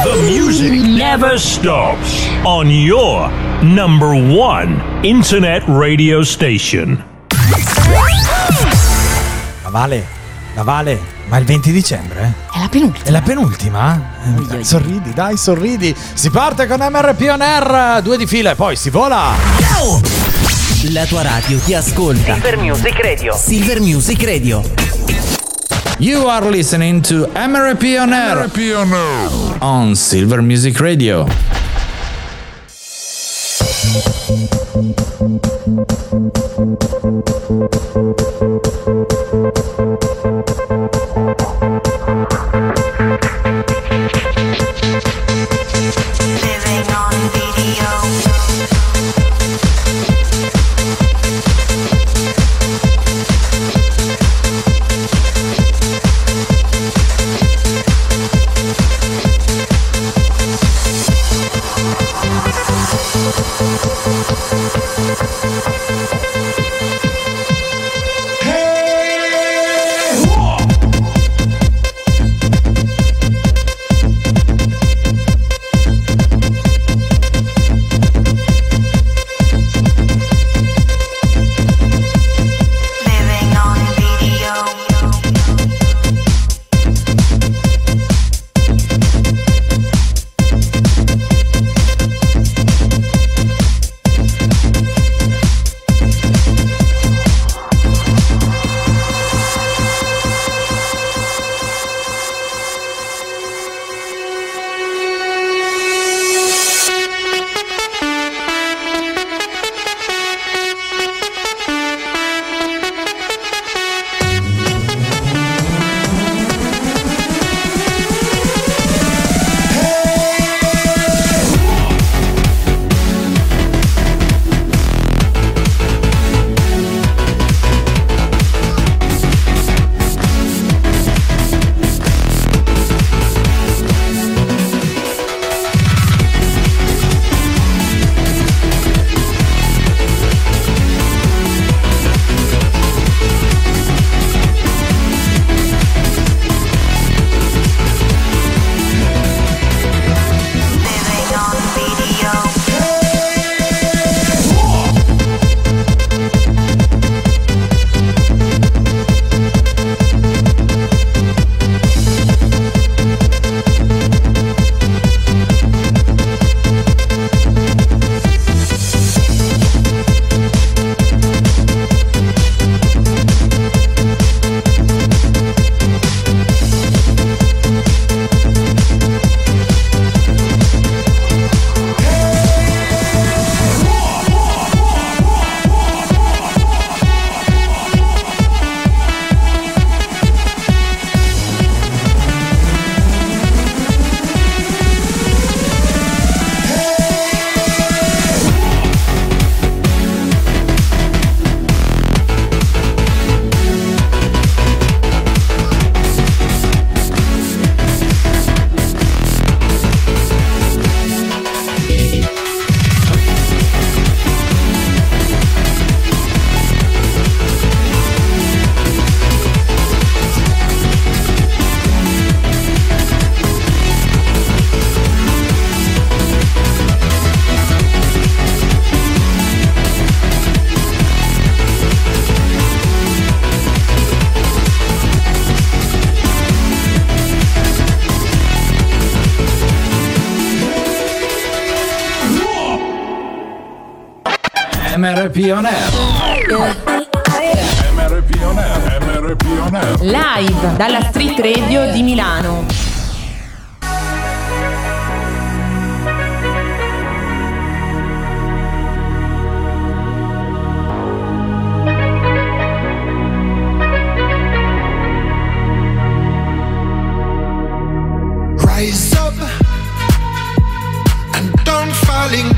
The music never stops on your number one internet radio station. Navale, Navale, ma il 20 dicembre? È la penultima. È la penultima? Eh, dai, sorridi, dai, sorridi. Si parte con MRP On Air, due di fila e poi si vola. La tua radio ti ascolta. Silver Music Radio. Silver Music Radio. You are listening to MRP On Air. On Silver Music Radio.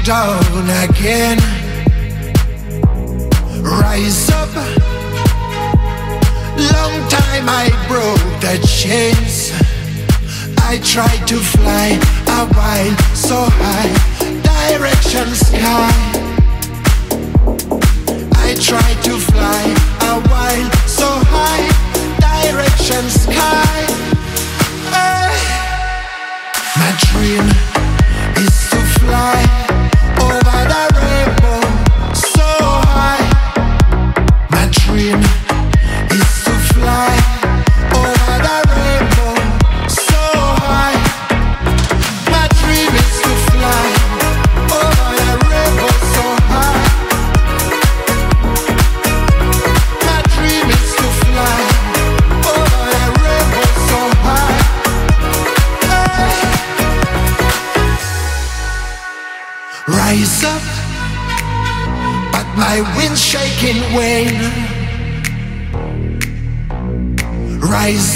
Down again. Rise up. Long time I broke the chains. I tried to fly a while so high, direction sky. I tried to fly a while so high, direction sky. Hey. My dream is to fly being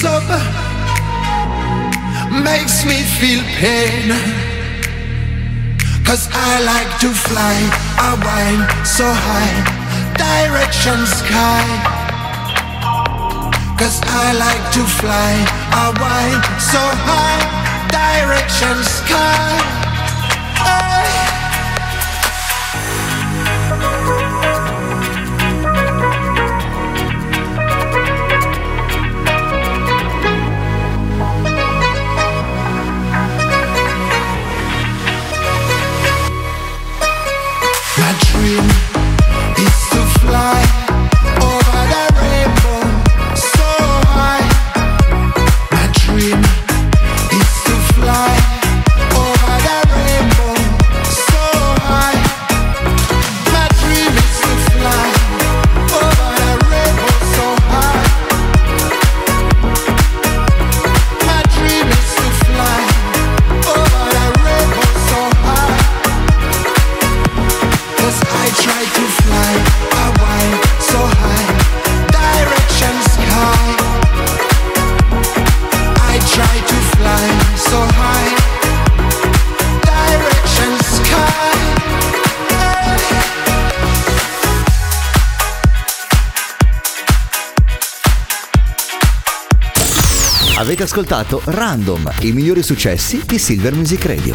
Up, makes me feel pain. Cause I like to fly a while so high, direction sky. Cause I like to fly a while so high, direction sky. Ascoltato Random, i migliori successi di Silver Music Radio.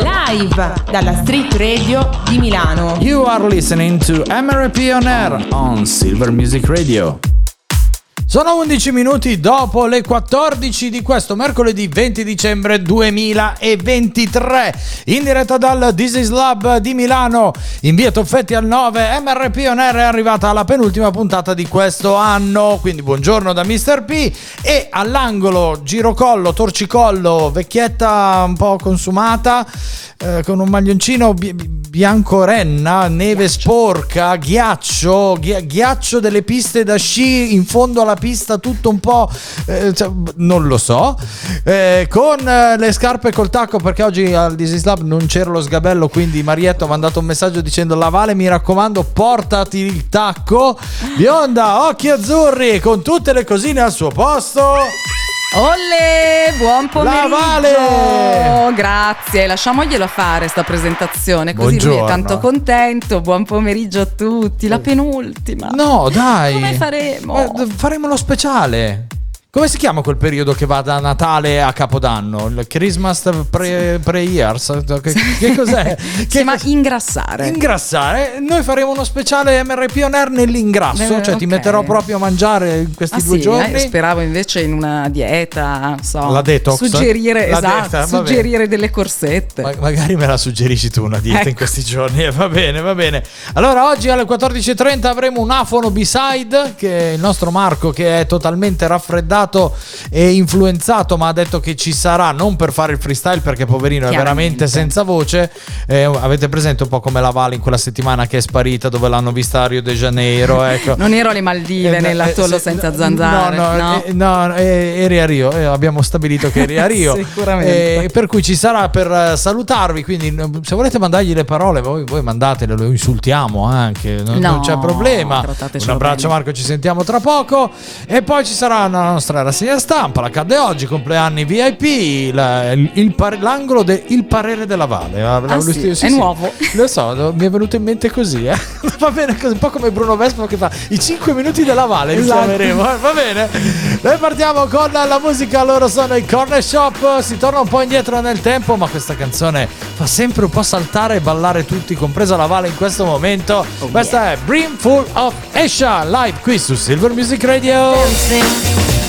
Live dalla Street Radio di Milano. You are listening to MRP On Air on Silver Music Radio. Sono 11 minuti dopo le 14 di questo mercoledì 20 dicembre 2023. In diretta dal is Lab di Milano, in via Toffetti al 9, MRP On Air è arrivata alla penultima puntata di questo anno. Quindi buongiorno da Mr. P. E all'angolo, girocollo, torcicollo, vecchietta un po' consumata, eh, con un maglioncino bi- bianco renna, neve sporca, ghiaccio, ghi- ghiaccio delle piste da sci in fondo alla pista, tutto un po', eh, cioè, non lo so, eh, con eh, le scarpe col tacco perché oggi al This Lab non c'era lo sgabello, quindi Marietto ha mandato un messaggio dicendo la Vale mi raccomando portati il tacco, bionda, occhi azzurri, con tutte le cosine al suo posto. Olle, buon pomeriggio. Vale! Grazie, lasciamoglielo fare sta presentazione, così lui è Buongiorno. tanto contento. Buon pomeriggio a tutti, la penultima. No, dai. Come faremo? Eh, faremo lo speciale. Come si chiama quel periodo che va da Natale a Capodanno? Il Christmas pre, years Che, che cos'è? Si che chiama cos- ingrassare. Ingrassare, noi faremo uno speciale MRP On Air nell'ingrasso, Eh, cioè ti ok. metterò proprio a mangiare in questi Ah, due sì, giorni. eh, speravo invece in una dieta, so, La detox? Suggerire, La esatto, dieta, suggerire delle corsette. Ma- magari me la suggerisci tu una dieta in Ecco. questi giorni. Eh, va bene, va bene. Allora, oggi alle 14.30 avremo un Afono B-Side. Che è il nostro Marco, che è totalmente raffreddato e influenzato, ma ha detto che ci sarà non per fare il freestyle, perché poverino è veramente senza voce. Eh, avete presente un po' come la Vale in quella settimana che è sparita, dove l'hanno vista a Rio de Janeiro? Ecco. Non ero alle Maldive, Eh, nell'atollo eh, se- senza zanzare. No, no, no. eh, no, eh, eri a Rio, eh, abbiamo stabilito che eri a Rio. Sicuramente. Eh, per cui ci sarà per salutarvi, quindi se volete mandargli le parole, voi, voi mandatele, lo insultiamo anche, non, No, non c'è problema. Un abbraccio bene. Marco, ci sentiamo tra poco. E poi ci sarà la nostra nostra rassegna stampa, la cadde oggi, compleanni VIP, la- il, il par- l'angolo del parere della Valle. Ah, Ah, sì, è nuovo. Lo so, mi è venuto in mente così. eh. Va bene, un po' come Bruno Vespa che fa i 5 minuti della Valle. Li Esatto. chiameremo, eh, Va bene. Noi partiamo con la musica, loro sono i Corner Shop. Si torna un po' indietro nel tempo, ma questa canzone fa sempre un po' saltare e ballare tutti, compresa la Valle in questo momento. Questa è Brimful of Asia, live qui su Silver Music Radio. dancing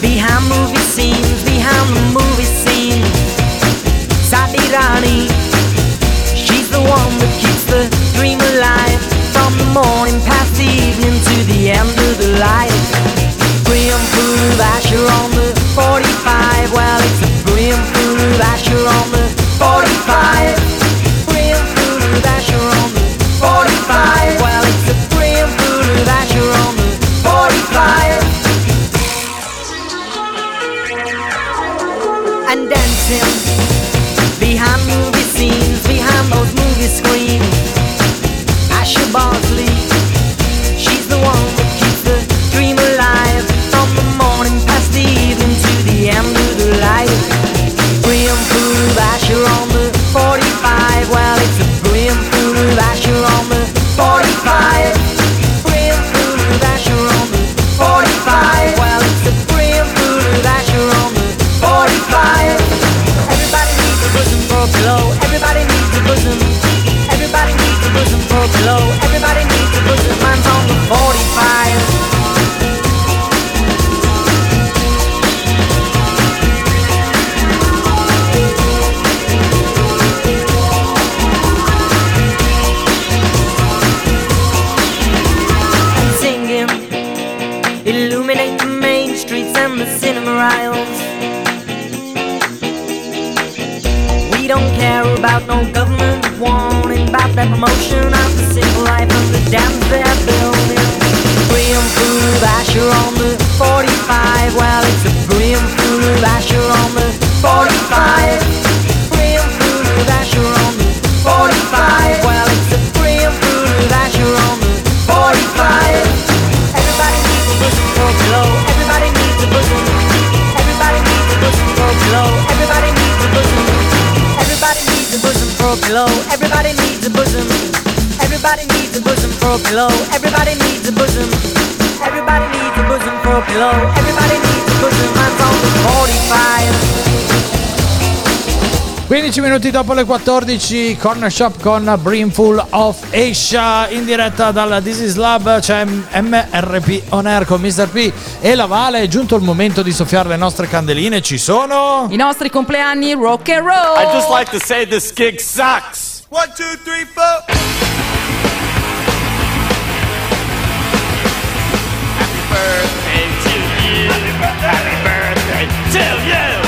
behind movie scenes, behind the movie scene. Sadi Rani, she's the one that keeps the dream alive from the morning past the evening to the end of the light. Brimful of Asher on the 45. Well, it's a brimful of Asher on the 45. 15 minuti dopo le 14, Corner Shop con Brimful of Asia in diretta dalla This is Lab. C'è MRP On Air con Mr. P e la Vale. È giunto il momento di soffiare le nostre candeline. Ci sono. I nostri compleanni rock and roll. I'd just like to say this gig sucks. One, two, three, four. Happy birthday to you. Happy birthday to you.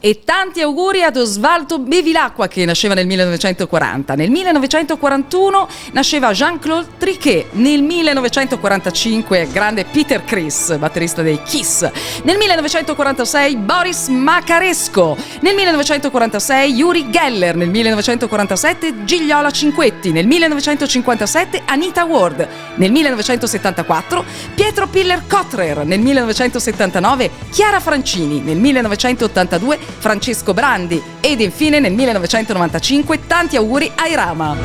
E tanti auguri ad Osvaldo Bevilacqua che nasceva nel 1940. Nel 1941 nasceva Jean-Claude Triquet. Nel 1945 grande Peter Criss, batterista dei Kiss. Nel 1946 Boris Macaresco. Nel 1946 Yuri Geller. Nel 1947 Gigliola Cinquetti. Nel 1957 Anita Ward. Nel 1974 Pietro Piller Kotrer. Nel 1979 Chiara Francini. Nel 1982 Francesco Brandi. Ed infine nel 1995 tanti auguri ai Rama.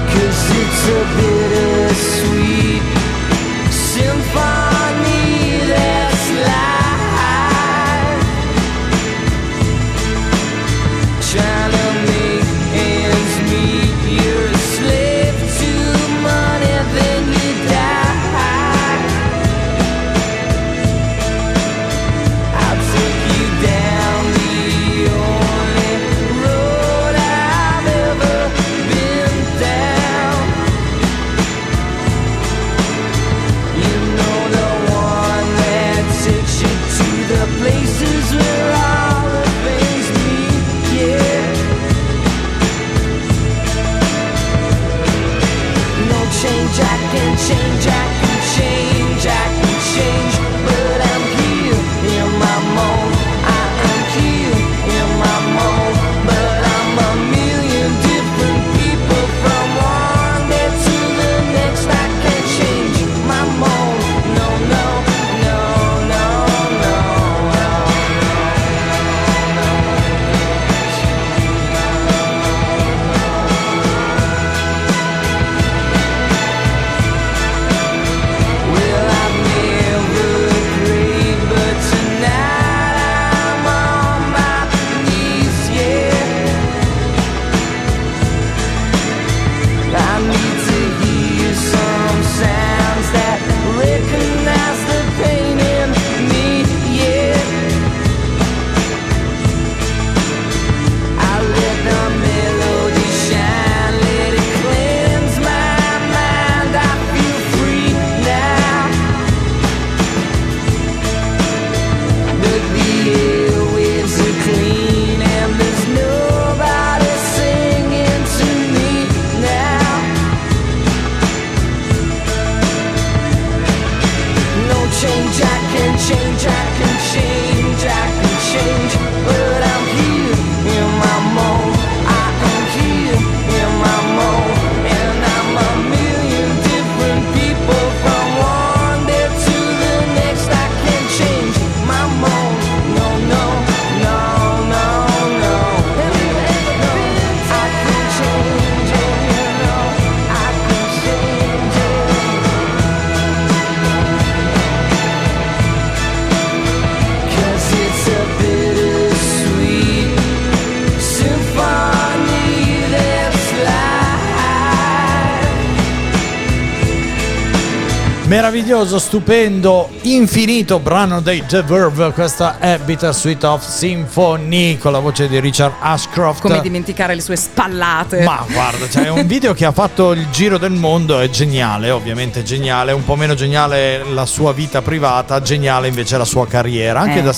Meraviglioso, stupendo, infinito brano dei The Verve. Questa è Bittersweet of Symphony con la voce di Richard Ashcroft. Come dimenticare le sue spallate. Ma guarda, c'è un video che ha fatto il giro del mondo, è geniale, ovviamente geniale, un po' meno geniale la sua vita privata, geniale invece la sua carriera, anche, Eh. da,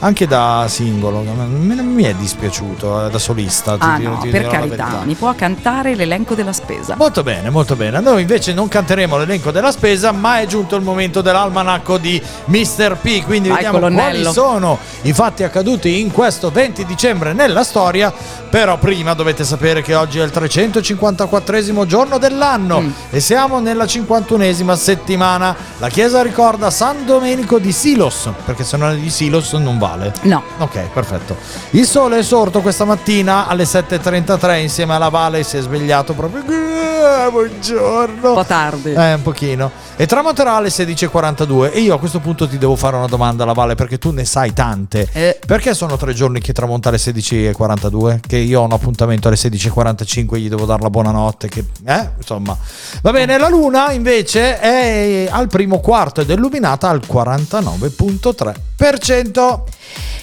anche da singolo, non mi è dispiaciuto eh, da solista. ti Ah dirò- no, ti per carità, mi può cantare l'elenco della spesa. Molto bene, molto bene. Noi invece non canteremo l'elenco della spesa, ma è giunto il momento dell'almanacco di Mr. P. Quindi Vai, vediamo colonnello. quali sono i fatti accaduti in questo 20 dicembre nella storia. Però prima dovete sapere che oggi è il 354 giorno dell'anno Mm. e siamo nella 51esima settimana. La chiesa ricorda San Domenico di Silos, perché se non è di Silos non vale. No. Ok, perfetto. Il sole è sorto questa mattina alle 7.33 insieme alla Vale si è svegliato proprio... Eh, Buongiorno. Un po' tardi. Eh, un pochino. E tramonterà alle 16.42 e io a questo punto ti devo fare una domanda alla Vale perché tu ne sai tante. Eh. Perché sono tre giorni che tramonta alle 16.42? Che io ho un appuntamento alle 16.45 gli devo dare la buonanotte. Che, eh? Insomma. Va bene, la luna invece è al primo quarto ed è illuminata al 49.3%.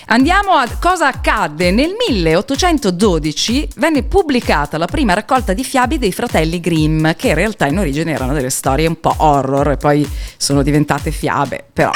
Andiamo a cosa accadde. Nel 1812 venne pubblicata la prima raccolta di fiabe dei fratelli Grimm, che in realtà in origine erano delle storie un po' horror e poi sono diventate fiabe, però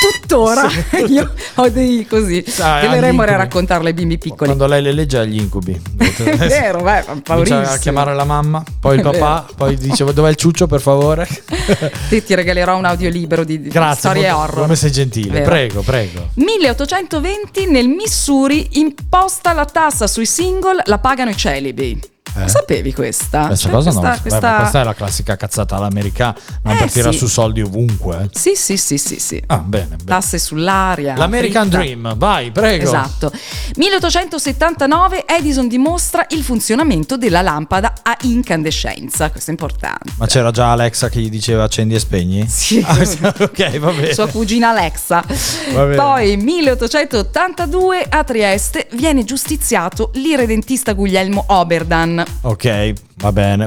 tuttora io ho dei così Sai, che le agli remore a raccontarle ai bimbi piccoli. Quando lei le legge agli incubi. È vero, beh, paurissimo. a chiamare la mamma, poi il papà, poi dice dov'è il ciuccio per favore. Ti, ti regalerò un audiolibro di, di Grazie, storie molto- horror. come sei gentile. Vero. Prego, prego. 1820 nel Missouri imposta la tassa sui single, la pagano i celibi. Eh? Sapevi questa? Questa Cioè, cosa no. questa- Beh, questa- questa è la classica cazzata all'americana, ma Eh, per tirare sì. su soldi ovunque. Sì, sì, sì, sì, sì. Ah, bene, bene. Tasse sull'aria. L'American fritta. Dream, vai, prego. Esatto. 1879 Edison dimostra il funzionamento della lampada a incandescenza. Questo è importante. Ma c'era già Alexa che gli diceva accendi e spegni? Sì. Ah, ok, va bene. Sua cugina Alexa. Va bene. Poi 1882 a Trieste viene giustiziato l'irredentista Guglielmo Oberdan. Ok, va bene.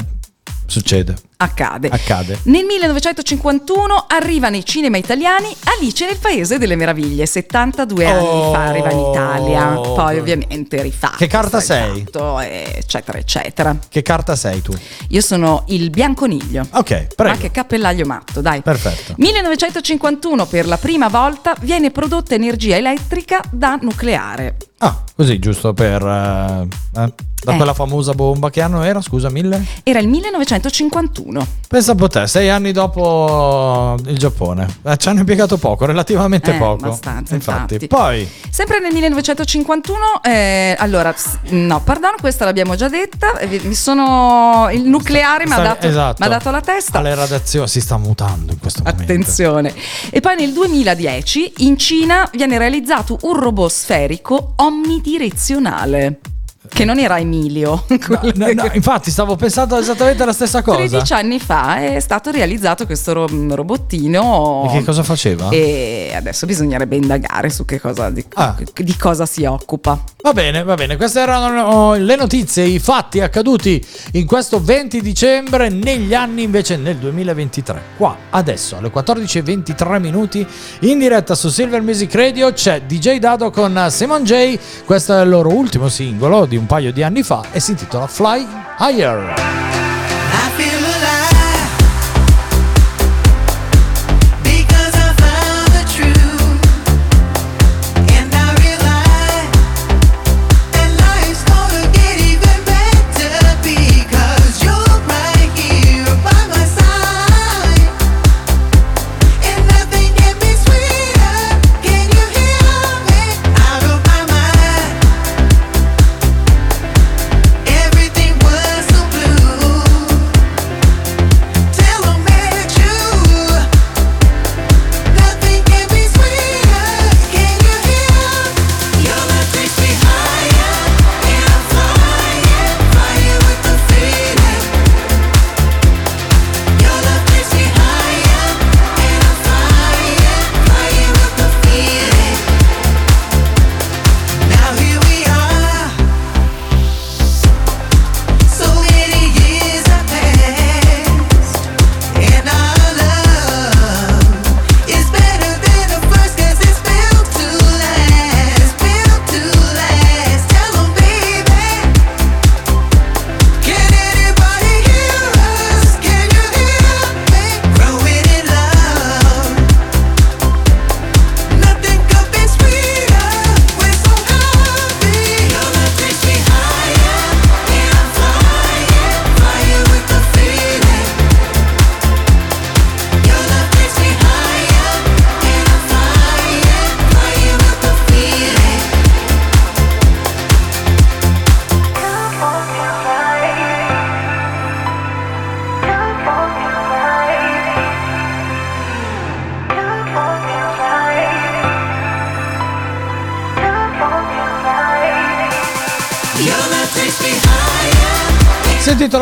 Succede. Accade. Accade. Nel 1951 arriva nei cinema italiani Alice nel Paese delle Meraviglie, 72 anni Oh. fa arriva in Italia, poi ovviamente rifatto. Che carta sei? rifatto, Eccetera, eccetera. Che carta sei tu? Io sono il bianconiglio. Ok, prego. Ma che cappellaio matto, dai. Perfetto. 1951 per la prima volta viene prodotta energia elettrica da nucleare. Ah, così giusto per... eh, eh, da Eh. quella famosa bomba che anno era? Scusa, mille? Era il 1951. Pensa un po' te, sei anni dopo il Giappone. Eh, ci hanno impiegato poco, relativamente Eh, poco. abbastanza, infatti. infatti. Poi, Sempre nel 1951, eh, allora, no, pardon, questa l'abbiamo già detta. eh, Mi sono. Il nucleare mi ha dato, esatto. dato la testa. alle radiazioni si sta mutando in questo momento. Attenzione. E poi nel 2010 in Cina viene realizzato un robot sferico omnidirezionale. Che non era Emilio. No, no, infatti stavo pensando esattamente la stessa cosa. 13 anni fa è stato realizzato questo ro- robottino. E che cosa faceva? E adesso bisognerebbe indagare su che cosa, di, Ah. di cosa si occupa. Va bene, va bene, queste erano le notizie, i fatti accaduti in questo 20 dicembre, negli anni invece nel 2023. Qua, adesso, alle 14.23 minuti, in diretta su Silver Music Radio c'è DJ Dado con Simon J. Questo è il loro ultimo singolo di un paio di anni fa e si intitola Fly Higher.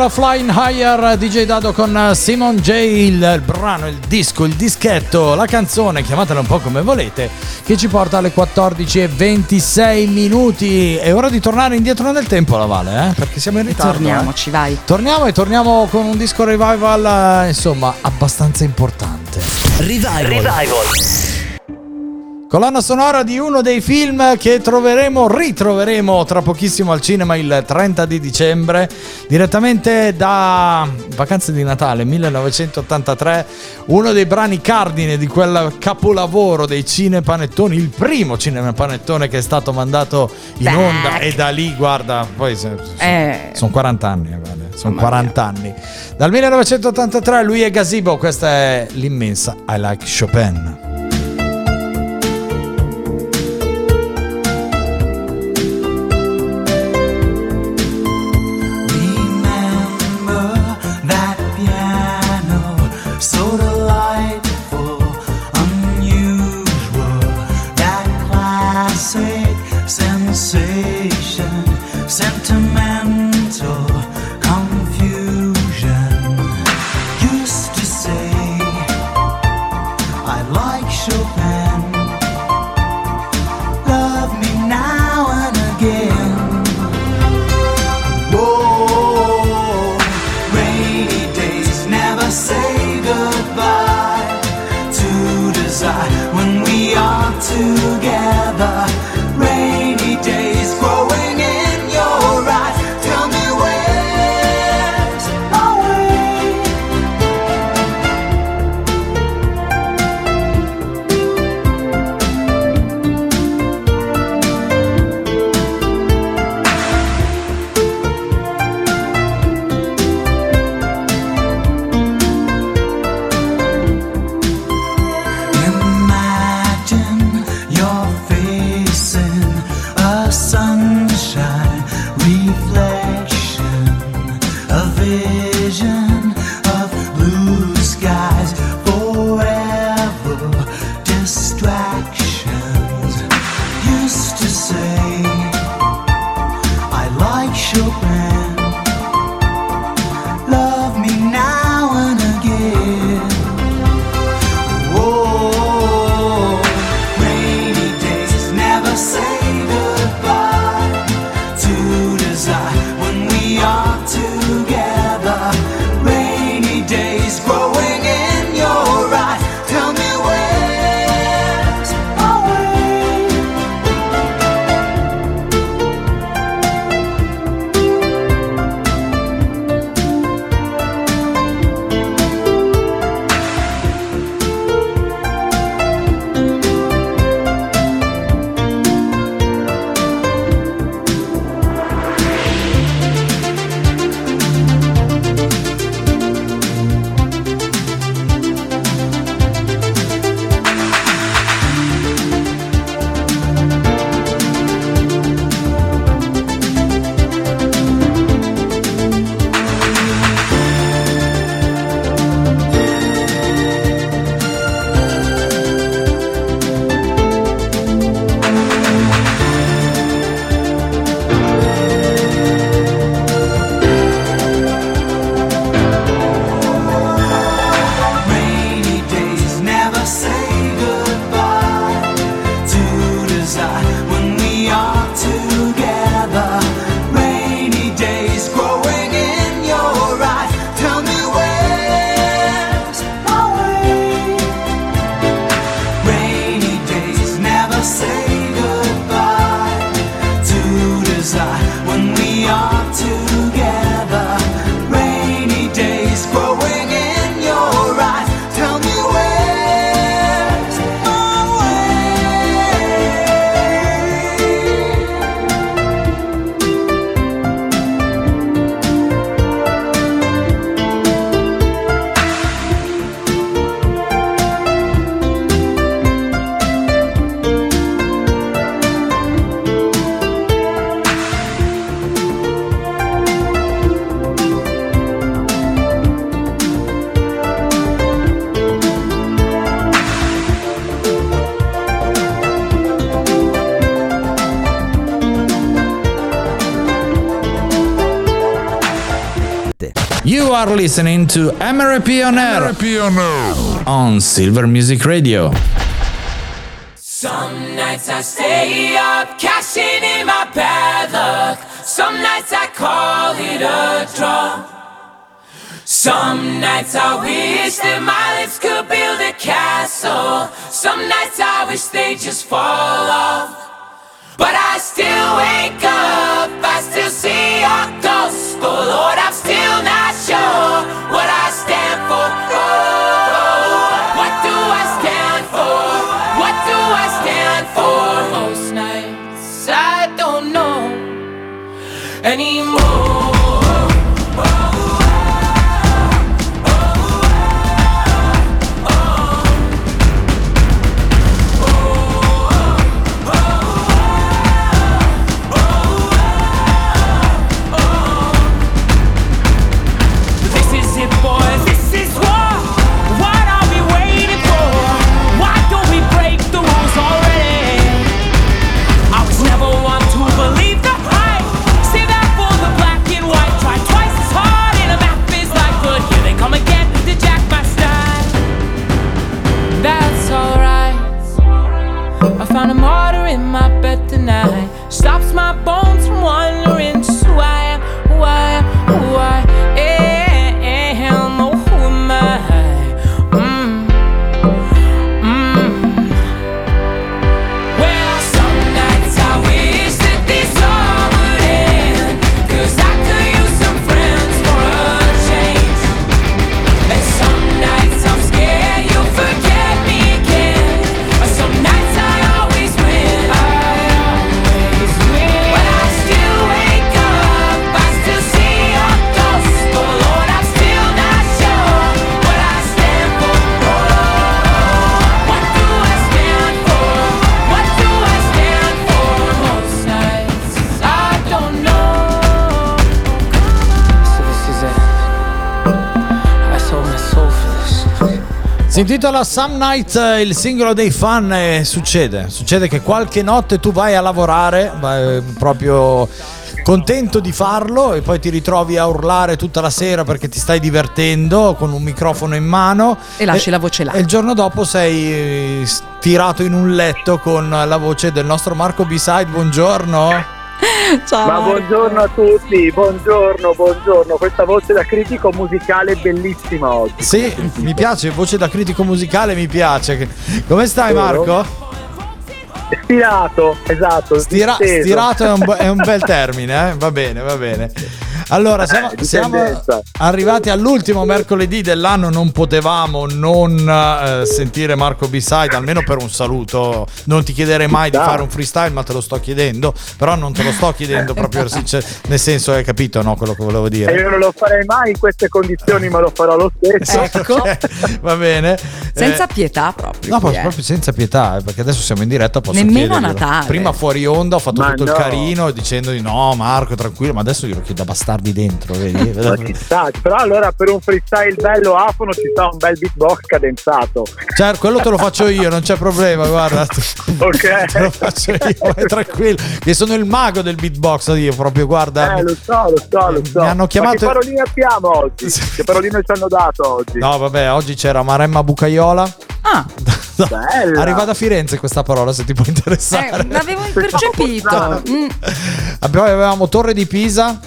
Intitola Flying Higher DJ Dado con Simon J, il, brano, il disco, il dischetto, la canzone, chiamatela un po' come volete, che ci porta alle 14 e 26 minuti. È ora di tornare indietro nel tempo la Vale, eh? perché siamo in ritardo. Torniamoci, vai. eh. Torniamo e torniamo con un disco revival, eh, insomma, abbastanza importante. Revival. Colonna sonora di uno dei film che troveremo, ritroveremo tra pochissimo al cinema il 30 di dicembre, direttamente da Vacanze di Natale 1983, uno dei brani cardine di quel capolavoro dei cinepanettoni, il primo cinepanettone che è stato mandato in onda e da lì, guarda, poi se- Eh, sono 40 anni, eh, guarda, sono 40 anni. Dal 1983 lui è Gazebo, questa è l'immensa I Like Chopin. Are listening to MRP on Air on Silver Music Radio. Some nights I stay up, cashing in my bad luck. Some nights I call it a draw. Some nights I wish that my lips could build a castle. Some nights I wish they just fall off. But I still wake up, I still see your ghost. Oh Lord, I'm still not sure what I intitola Some Night, eh, il singolo dei fan e succede, succede che qualche notte tu vai a lavorare, vai proprio contento di farlo e poi ti ritrovi a urlare tutta la sera perché ti stai divertendo con un microfono in mano E lasci la voce là. E il giorno dopo sei eh, tirato in un letto con la voce del nostro Marco B-Side, buongiorno. Ciao. Ma buongiorno a tutti, buongiorno, buongiorno. Questa voce da critico musicale è bellissima oggi. Sì, mi piace, voce da critico musicale mi piace. Come stai? Marco? Stirato, esatto. Stira- stirato è un, bu- è un bel termine, eh? va bene, va bene. Allora, siamo, Eh, siamo arrivati all'ultimo mercoledì dell'anno, non potevamo non eh, sentire Marco B-Side, almeno per un saluto. Non ti chiederei mai di fare un freestyle, ma te lo sto chiedendo. Però non te lo sto chiedendo proprio, nel senso, hai capito no, quello che volevo dire. io non lo farei mai in queste condizioni, ma lo farò lo stesso. Ecco. va bene. Senza Eh, pietà proprio. No, qui, proprio, eh. proprio senza pietà, eh, perché adesso siamo in diretta. Posso Nemmeno a. Natale. Prima fuori onda ho fatto Ma tutto il no. carino dicendo di no, Marco, tranquillo, ma adesso glielo chiedo a bastardi dentro, vedi? Ma ci sta, però allora per un freestyle bello afono ci sta un bel beatbox cadenzato. Certo, quello te lo faccio io, non c'è problema, guarda. Ok. Te lo faccio io, vai tranquillo. Che sono il mago del beatbox io, proprio, guarda. Eh, lo so, lo so, lo so. Mi hanno chiamato- Ma che paroline abbiamo oggi? Che paroline ci hanno dato oggi? No, vabbè, oggi c'era Maremma Bucaiola. Ah, Bella. Arriva da Firenze questa parola, se ti può interessare. eh, l'avevo percepito. Mm. Abbiamo- avevamo Torre di Pisa.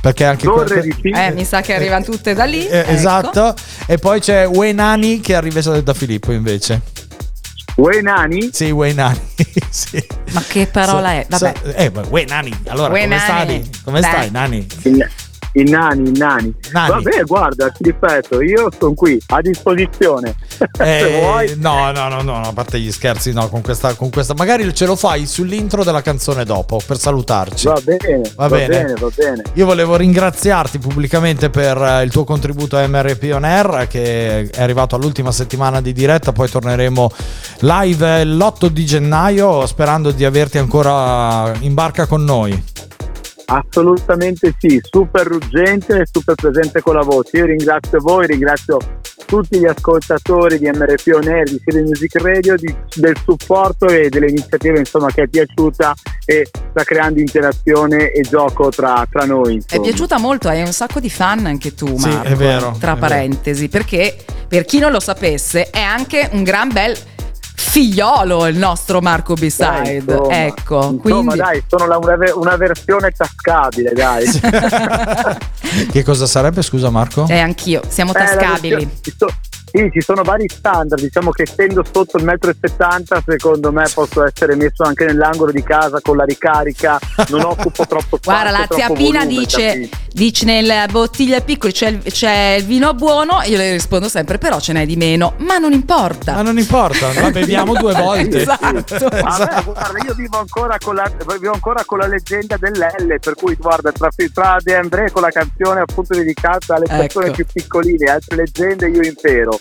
Perché anche Torre que- di. Eh, mi sa che arrivano tutte da lì. Eh, ecco. Esatto. E poi c'è Wenani che arriva da Filippo invece. Uè nani? Sì, Wenani. sì. Ma che parola è? Vabbè. So- eh, Wenani. Allora, come nani. stai? Come Dai. stai, Nani? I nani, i nani. Nani. Vabbè, guarda, ti ripeto, io sono qui a disposizione. Se Eh, vuoi. no, no, no, no, a parte gli scherzi, no, con questa, con questa. Magari ce lo fai sull'intro della canzone dopo per salutarci. Va bene, Va va, bene. bene. va bene. Io volevo ringraziarti pubblicamente per eh, il tuo contributo a MRP On Air che è arrivato all'ultima settimana di diretta, poi torneremo live eh, l'8 di gennaio sperando di averti ancora in barca con noi. Assolutamente sì, super ruggente e super presente con la voce. Io ringrazio voi, ringrazio tutti gli ascoltatori di MRP On Air, di Silver Music Radio, di- del supporto e delle iniziative insomma, che è piaciuta e sta creando interazione e gioco tra, tra noi. È insomma. piaciuta molto, hai un sacco di fan anche tu, Sì, Marco. è vero, Tra è vero. parentesi, perché per chi non lo sapesse, è anche un gran bel figliolo il nostro Marco Dai, B-Side. insomma, ecco, insomma, quindi dai, sono la- una, una versione tascabile, dai. Che cosa sarebbe, scusa Marco? eh, anch'io, siamo Eh, tascabili. Sì, ci sono vari standard, diciamo che essendo sotto il metro e 70 secondo me posso essere messo anche nell'angolo di casa con la ricarica, non occupo troppo spazio. Guarda, la zia Pina volume, dice, dice nelle bottiglie piccole c'è il, c'è il vino buono, io le rispondo sempre però ce n'è di meno, ma non importa. Ma non importa, la beviamo due volte. Esatto. A me, guarda, io vivo ancora, con la, vivo ancora con la leggenda dell'L, per cui guarda, tra, tra De André con la canzone appunto dedicata alle persone Ecco. più piccoline, altre leggende io impero.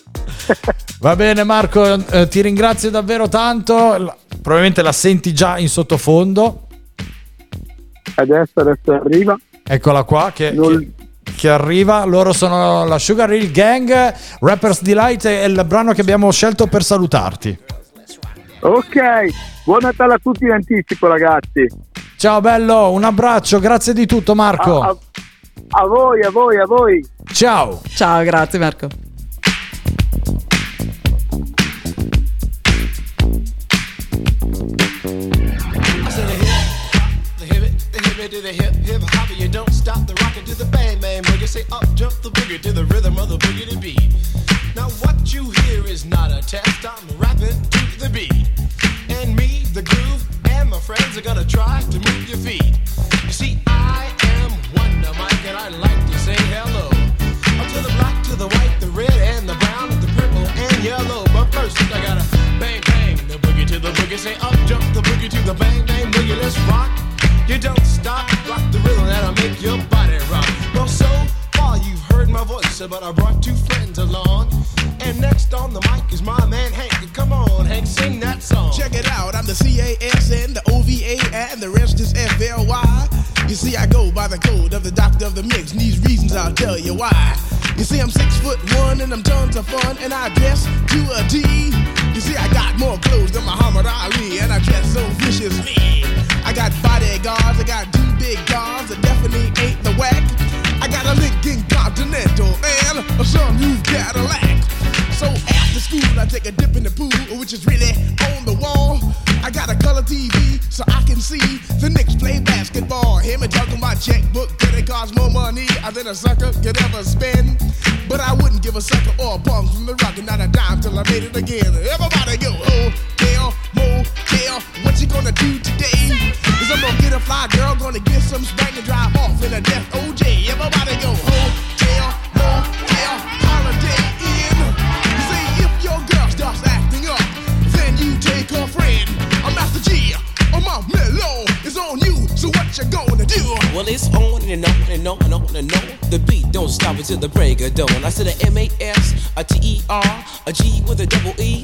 Va bene Marco, eh, ti ringrazio davvero tanto. Probabilmente la senti già in sottofondo. Adesso, adesso arriva. Eccola qua che, che- che arriva. Loro sono la Sugar Hill Gang, Rappers Delight è il brano che abbiamo scelto per salutarti. Ok, buon Natale a tutti in anticipo ragazzi. Ciao bello, un abbraccio, grazie di tutto Marco. A, a- a voi, a voi, a voi. Ciao. Ciao, grazie Marco. Say up jump the boogie to the rhythm of the boogie beat. Now what you hear is not a test. I'm rapping to the beat, and me, the groove, and my friends are gonna try to move voice, but I brought two friends along. And next on the mic is my man Hank. Come on, Hank, sing that song. Check it out, I'm the CASN, the OVA, and the rest is FLY. You see, I go by the code of the doctor of the mix, and these reasons I'll tell you why. You see, I'm six foot one, and I'm tons of fun, and I dress to a T. You see, I got more clothes than Muhammad Ali, and I dress so viciously. I got bodyguards, I got two big guns, that definitely ain't the whack. I got a Lincoln Continental and some new Cadillac. So after school, I take a dip in the pool, which is really on the wall. I got a color TV so I can see the Knicks play basketball. Him and talking my checkbook, that it costs more money than a sucker could ever spend. But I wouldn't give a sucker or a punk from the rock and not a dime till I made it again. Everybody Gonna get a fly girl, gonna get some spank and drive off in a death OJ. Everybody go, hotel, motel, holiday in. You see, if your girl starts acting up, then you take her friend. I'm Master G, I'm my mellow, it's on you, so what you gonna do? Well, it's on and on and on and on and on. The beat don't stop until the break of dawn. I said a M A S, a T E R, a G with a double E.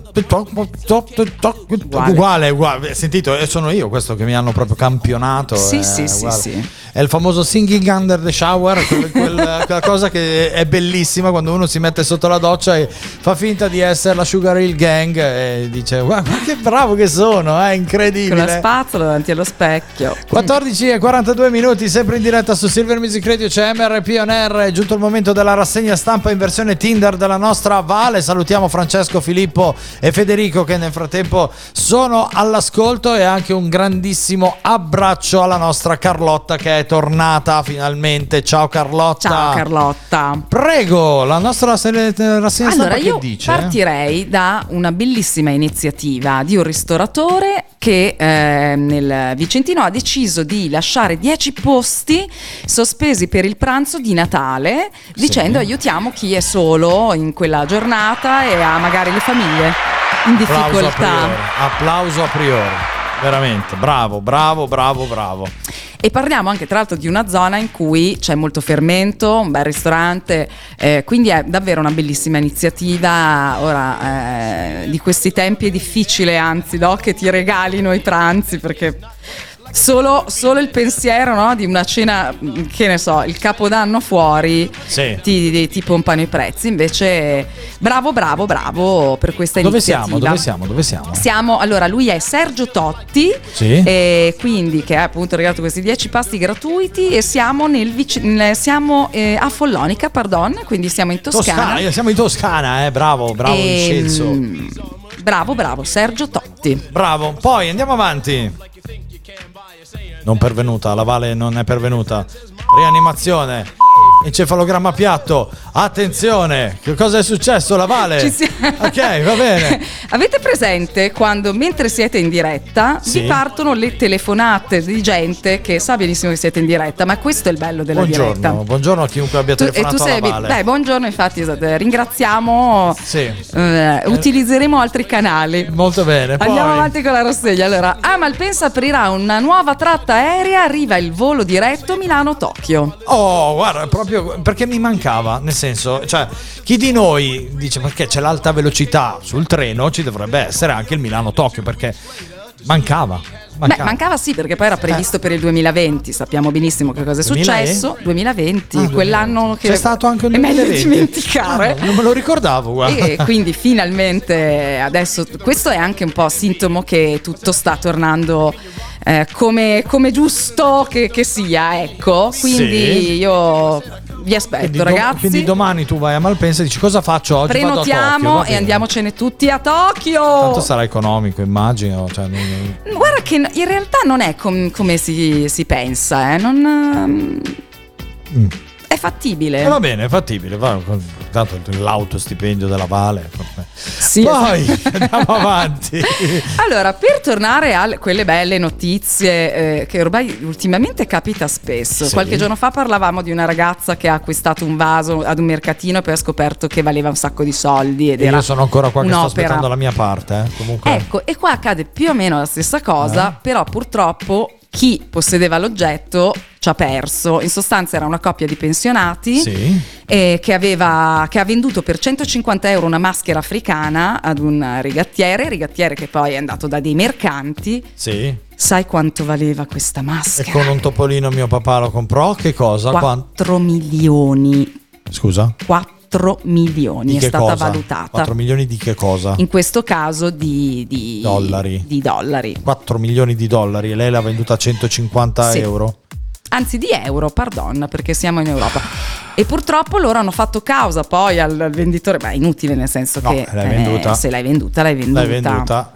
Uguale, uguale. Sentito, e sono io questo che mi hanno proprio campionato. Sì, è sì, sì, sì. È il famoso singing under the shower, quel- quel- quella cosa che è bellissima quando uno si mette sotto la doccia e fa finta di essere la Sugar Hill Gang e dice guarda che bravo che sono, è Con la incredibile. spazzola davanti allo specchio. 14 e 42 minuti, sempre in diretta su Silver Music Radio, c'è MRP On Air, è giunto il momento della rassegna stampa in versione Tinder della nostra Vale, salutiamo Francesco, Filippo e Federico che nel frattempo sono all'ascolto e anche un grandissimo abbraccio alla nostra Carlotta che è tornata finalmente, ciao Carlotta. Ciao Carlotta. Prego, la nostra se- rassegna Allora, stampa che io dice? partirei da una bellissima iniziativa di un ristoratore che eh, nel Vicentino ha deciso di lasciare 10 posti sospesi per il pranzo di Natale, dicendo aiutiamo chi è solo in quella giornata e ha magari le famiglie in Applauso a difficoltà. priori, applauso a priori, veramente, bravo, bravo, bravo, bravo. E parliamo anche tra l'altro di una zona in cui c'è molto fermento, un bel ristorante, eh, quindi è davvero una bellissima iniziativa. Ora, eh, di questi tempi è difficile, anzi, no, che ti regalino i pranzi perché... Solo, solo il pensiero no, di una cena, che ne so, il capodanno fuori Sì. ti, ti pompano i prezzi. Invece, bravo, bravo, bravo per questa Dove iniziativa. siamo? Dove siamo? Dove siamo? Siamo, allora, lui è Sergio Totti, Sì. e quindi che ha appunto regalato questi 10 pasti gratuiti e siamo, nel- siamo eh, a Follonica, pardon, quindi siamo in Toscana. Toscana, siamo in Toscana, eh, bravo, bravo Ehm, Vincenzo. Bravo, bravo, Sergio Totti. Bravo, poi andiamo avanti. Non pervenuta, la Vale non è pervenuta. Rianimazione. Encefalogramma piatto. Attenzione, che cosa è successo? La Vale. Ok, va bene. Avete presente quando mentre siete in diretta Sì. vi partono le telefonate di gente che sa benissimo che siete in diretta, ma questo è il bello della diretta. Buongiorno, buongiorno a chiunque abbia Tu- e telefonato tu sei Vale. beh, buongiorno, infatti, esatto, ringraziamo. Sì. eh, utilizzeremo altri canali. Molto bene. Poi... Andiamo avanti con la rassegna. Allora, ah, Malpensa aprirà una nuova tratta aerea. Arriva il volo diretto Milano-Tokyo. Oh, guarda, proprio perché mi mancava, nel senso, cioè, chi di noi dice perché c'è l'alta velocità sul treno, ci dovrebbe essere anche il Milano-Tokyo, perché mancava. Beh, mancava sì, perché poi era previsto per il 2020. Sappiamo benissimo che cosa è 2000 successo. 2020, Ah, quell'anno che C'è stato anche un è meglio 2020. dimenticare. Ah, non me lo ricordavo, guarda. E quindi finalmente adesso questo è anche un po' sintomo che tutto sta tornando eh, come, come giusto che, che sia, ecco. Quindi Sì. io vi aspetto, Quindi, do- ragazzi. quindi domani tu vai a Malpensa e dici cosa faccio oggi? Tokyo, Prenotiamo va e andiamocene tutti a Tokyo. Tanto sarà economico, immagino. Cioè, non- Guarda che in realtà non è com- come si, si pensa, eh. non, ehm, è fattibile. Eh, va bene, è fattibile. Va, tanto l'autostipendio della Vale. Sì, Poi esatto. andiamo avanti. Allora, per tornare a quelle belle notizie eh, che ormai ultimamente capita spesso. Sì. Qualche giorno fa parlavamo di una ragazza che ha acquistato un vaso ad un mercatino e poi ha scoperto che valeva un sacco di soldi ed E era io sono ancora qua che sto aspettando la mia parte. eh. Comunque, Ecco, e qua accade più o meno la stessa cosa, Eh. però purtroppo chi possedeva l'oggetto ci ha perso. In sostanza era una coppia di pensionati Sì. eh, che, aveva, che ha venduto per 150 euro una maschera africana ad un rigattiere, rigattiere che poi è andato da dei mercanti. Sì. Sai quanto valeva questa E maschera? con un topolino mio papà lo comprò. Che cosa? Quan- 4 milioni. Scusa? 4 milioni Di è stata cosa? valutata. 4 milioni di che cosa? In questo caso di, di- Dollari. di dollari. 4 milioni di dollari e lei l'ha venduta a 150 Sì. euro. Anzi di euro, pardon, perché siamo in Europa. E purtroppo loro hanno fatto causa poi al venditore, beh, è inutile nel senso No, che l'hai venduta. se l'hai venduta, l'hai venduta. L'hai venduta.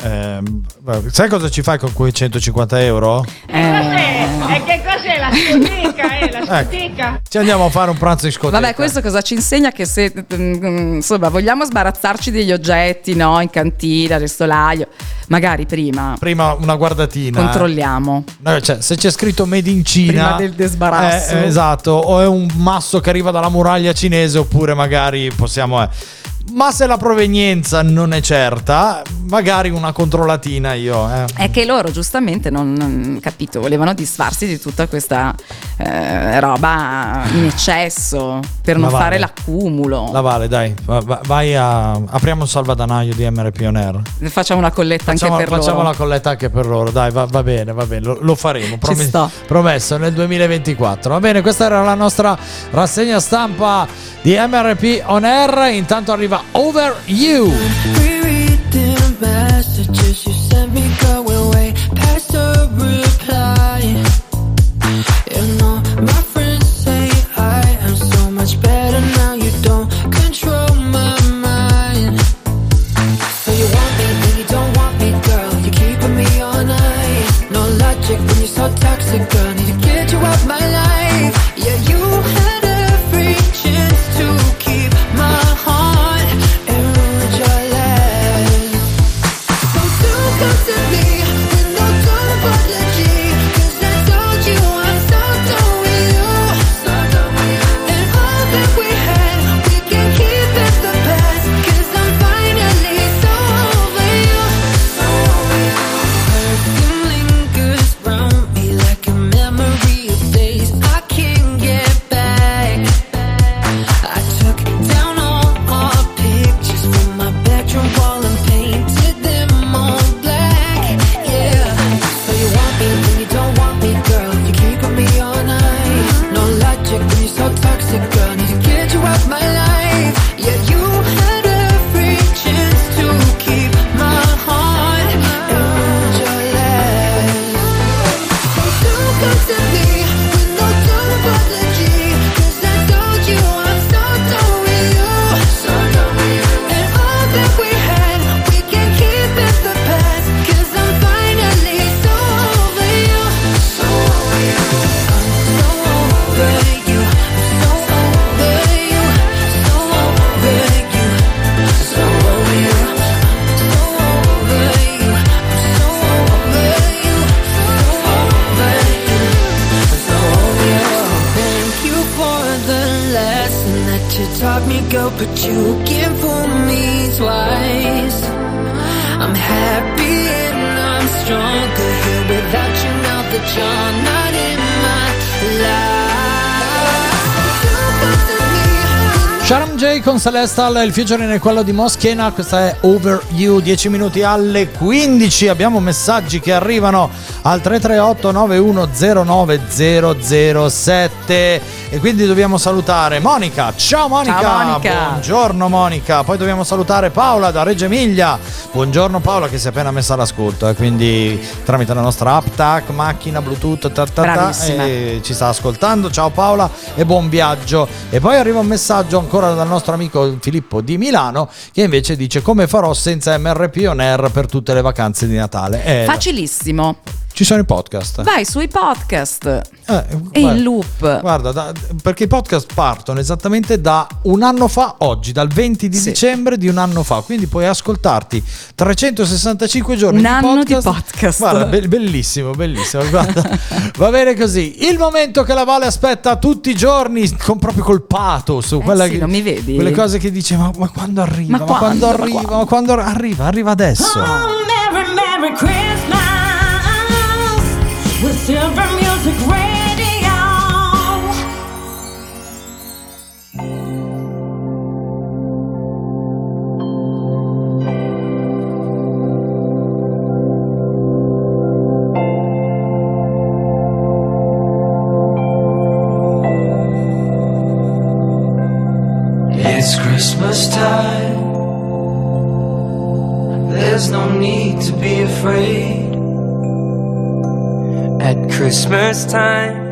vabbè, sai cosa ci fai con quei 150 euro? E che cos'è la scotica? Eh, la Ecco. scotica? Ci andiamo a fare un pranzo in scoteca. Vabbè, questo cosa ci insegna? Che se mm, insomma vogliamo sbarazzarci degli oggetti, no? In cantina, ristolaio, magari prima Prima una guardatina. controlliamo. eh. Cioè, se c'è scritto Made in Cina, Prima del desbarazzo. eh, eh, esatto, o è un masso che arriva dalla muraglia cinese, oppure magari possiamo. eh. Ma se la provenienza non è certa, magari una controllatina io. eh. È che loro giustamente non, non- capito, volevano disfarsi di tutta questa eh, roba in eccesso per non Ma fare vale. l'accumulo. La Vale, dai, va- va- vai a. Apriamo un salvadanaio di MRP On Air. Facciamo una colletta Facciamo, anche per facciamo loro. la colletta anche per loro, dai, va, va bene, va bene, lo, lo faremo. promi- sta. promesso nel 2024. Va bene, questa era la nostra rassegna stampa di MRP On Air. Intanto arriva Over You. Taught me, girl, but you can fool me twice. I'm happy and I'm stronger here without you now that you're not Sharon J con Celestal, il featuring è quello di Moschena, questa è Over You, 10 minuti alle 15, abbiamo messaggi che arrivano al 338 9109 007 e quindi dobbiamo salutare Monica, ciao Monica, Ciao, Monica. buongiorno Monica, poi dobbiamo salutare Paola da Reggio Emilia, buongiorno Paola che si è appena messa all'ascolto e quindi tramite la nostra app TAC, macchina, bluetooth, ta, ta, ta, ci sta ascoltando, ciao Paola e buon viaggio. E poi arriva un messaggio ancora dal nostro amico Filippo di Milano che invece dice come farò senza MRP on air per tutte le vacanze di Natale. Eh, Facilissimo. Ci sono i podcast. Vai sui podcast. Eh, E in loop. Guarda, da- perché i podcast partono esattamente da un anno fa, oggi, dal 20 di dicembre di un anno fa. Quindi puoi ascoltarti 365 giorni Un di anno di podcast. podcast. Guarda, be- bellissimo, bellissimo. Guarda, va bene così. Il momento che la Vale aspetta tutti i giorni, con proprio col pato su quella Eh sì, che- non mi vedi? quelle cose che dice: Ma, ma quando arriva? Ma Ma, quando, quando? Ma arriva? Ma quando arriva? Arriva adesso. Merry, Merry Christmas Silver Music Radio. It's Christmas time. There's no need to be afraid. At Christmas time,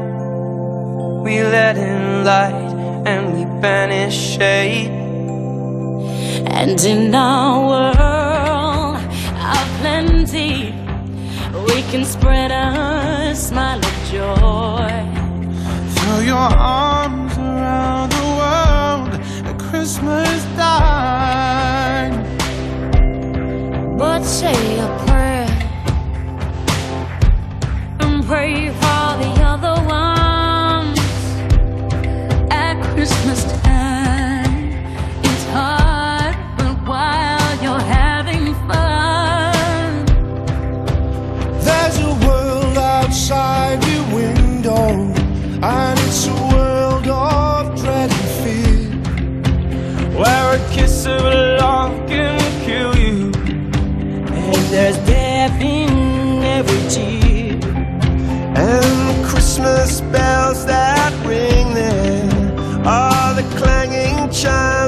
we let in light and we banish shade. And in our world of plenty, we can spread a smile of joy. Throw your arms around the world at Christmas time. But say pray for the other ones at Christmas time. It's hard, but while you're having fun, There's a world outside your window, and it's a world of dread and fear. Where a kiss of love can kill you. And there's Christmas bells that ring there. Are the clanging chimes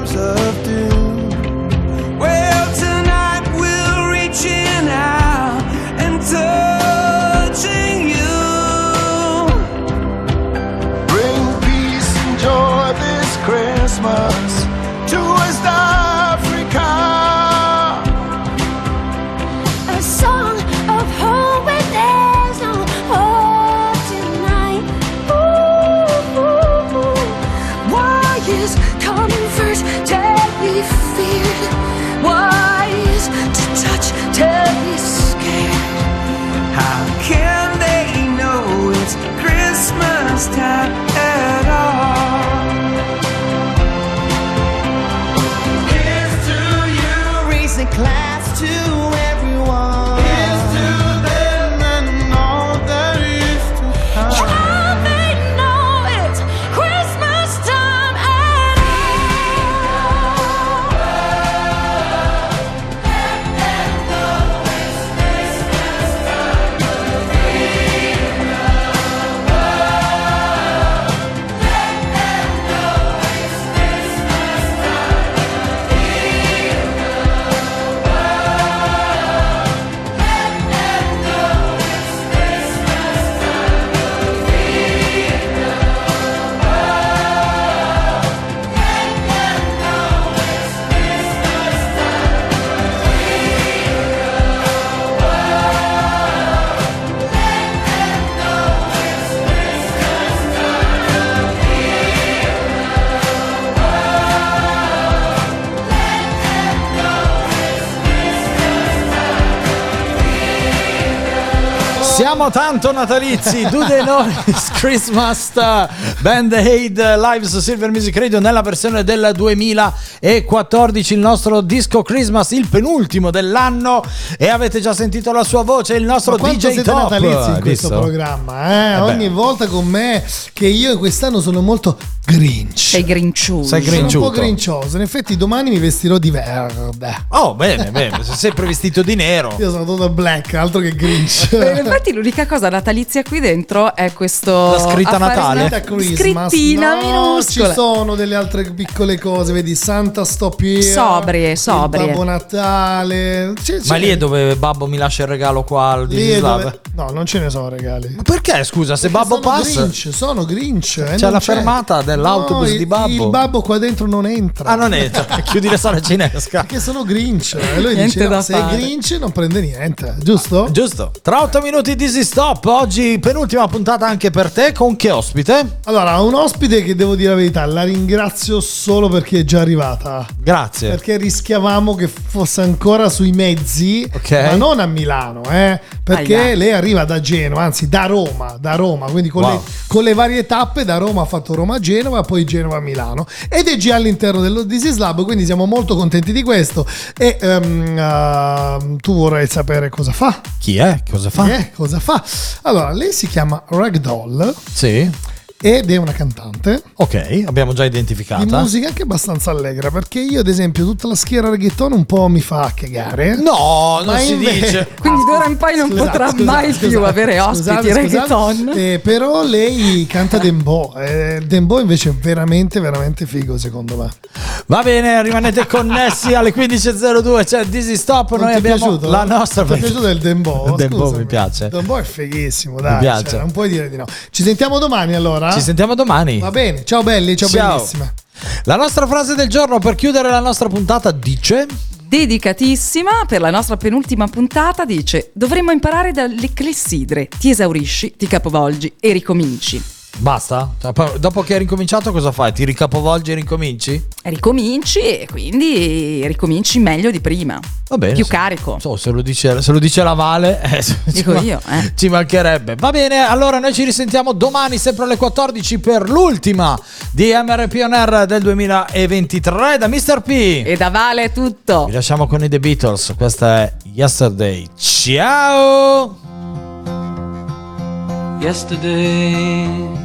Siamo tanto natalizi, Do They Know It's Christmas? Band Aid live Silver Music Radio nella versione del 2014, il nostro disco Christmas, il penultimo dell'anno e avete già sentito la sua voce, il nostro Ma DJ siete Top. natalizi in questo visto? programma, eh? Eh beh. Ogni volta con me che io quest'anno sono molto grinch. Sei grinciuso. Sei Sono un grinciuto. po' grincioso. In effetti domani mi vestirò di verde. Oh, bene, bene, sei sempre vestito di nero. Io sono tutto black, altro che grinch. Eh, Infatti l'unica cosa natalizia qui dentro è questo La scritta Natale? Christmas. Scrittina no, minuscola. Ci sono delle altre piccole cose, vedi, Santa Stop Here, Sobrie, sobrie. Babbo Natale. C'è- Ma c'è- lì è dove Babbo mi lascia il regalo qua al lì dove- No, non ce ne sono regali. Ma perché, scusa, se Perché Babbo sono passa... Grinch, sono Grinch. eh, C'è la fermata dell'autobus No, di Babbo. Il babbo qua dentro non entra. Ah, non è? Chiudi la sala cinesca. Perché sono Grinch. E lui Niente dice: da no, se è. Grinch non prende niente, giusto? Giusto. Tra 8 minuti Dizzy Stop. Oggi penultima puntata anche per te. Con che ospite? Allora, un ospite che devo dire la verità, la ringrazio solo perché è già arrivata. Grazie. Perché rischiavamo che fosse ancora sui mezzi, Ok. ma non a Milano, eh, perché Aia. lei arriva da Genova, anzi da Roma, da Roma, quindi con, Wow. le, con le varie tappe da Roma ha fatto Roma-Genova, poi Genova-Milano ed è già all'interno dello This Lab, quindi siamo molto contenti di questo e ehm, ehm, tu vorrei sapere cosa fa? Chi è? Cosa fa? Chi è? Cosa fa? Allora, lei si chiama Ragdoll Sì. Ed è una cantante Ok, abbiamo già di identificata. musica anche abbastanza allegra perché io ad esempio tutta la schiera reggaeton un po' mi fa cagare No, non Ma si invece- dice. Quindi d'ora in poi non Scusate, potrà scusate, mai scusate, più avere ospiti scusate, scusate. reggaeton. Eh, però lei canta Dembo eh, Dembo invece è veramente veramente figo secondo me Va bene, rimanete connessi alle 15.02. C'è Dizzy Stop. Non Noi ti è abbiamo piaciuto? la nostra. ti è piaciuto il Dembo? Il Dembo mi piace. il Dembo è fighissimo dai Mi piace. cioè, non puoi dire di no ci sentiamo domani allora Ci sentiamo domani. va bene ciao belli ciao, Ciao. bellissime La nostra frase del giorno per chiudere la nostra puntata dice: Dedicatissima per la nostra penultima puntata dice dovremmo imparare dalle clessidre, ti esaurisci, ti capovolgi e ricominci. Basta? Cioè, dopo che hai ricominciato, cosa fai? Ti ricapovolgi e ricominci? Ricominci e quindi ricominci meglio di prima. Va bene. Più se- carico. so, se, lo dice, se lo dice la Vale, eh, ci Dico ma- io, eh. Ci mancherebbe. Va bene, allora noi ci risentiamo domani, sempre alle 14, per l'ultima di MRP On Air del 2023 da Mr. P. E da Vale è tutto. Vi lasciamo con i The Beatles. Questa è Yesterday. Ciao! yesterday.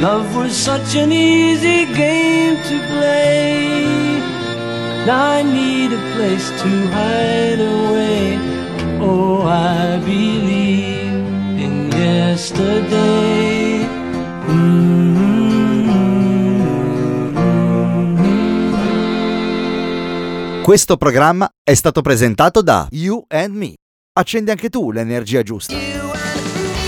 Love was such an easy game to play. Now I need a place to hide away. Oh, I believe in yesterday. Questo programma è stato presentato da You and Me. Accendi anche tu l'energia giusta.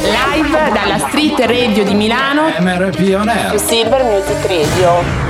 Live dalla Street Radio di Milano. MRP On Air. Silver Music Radio.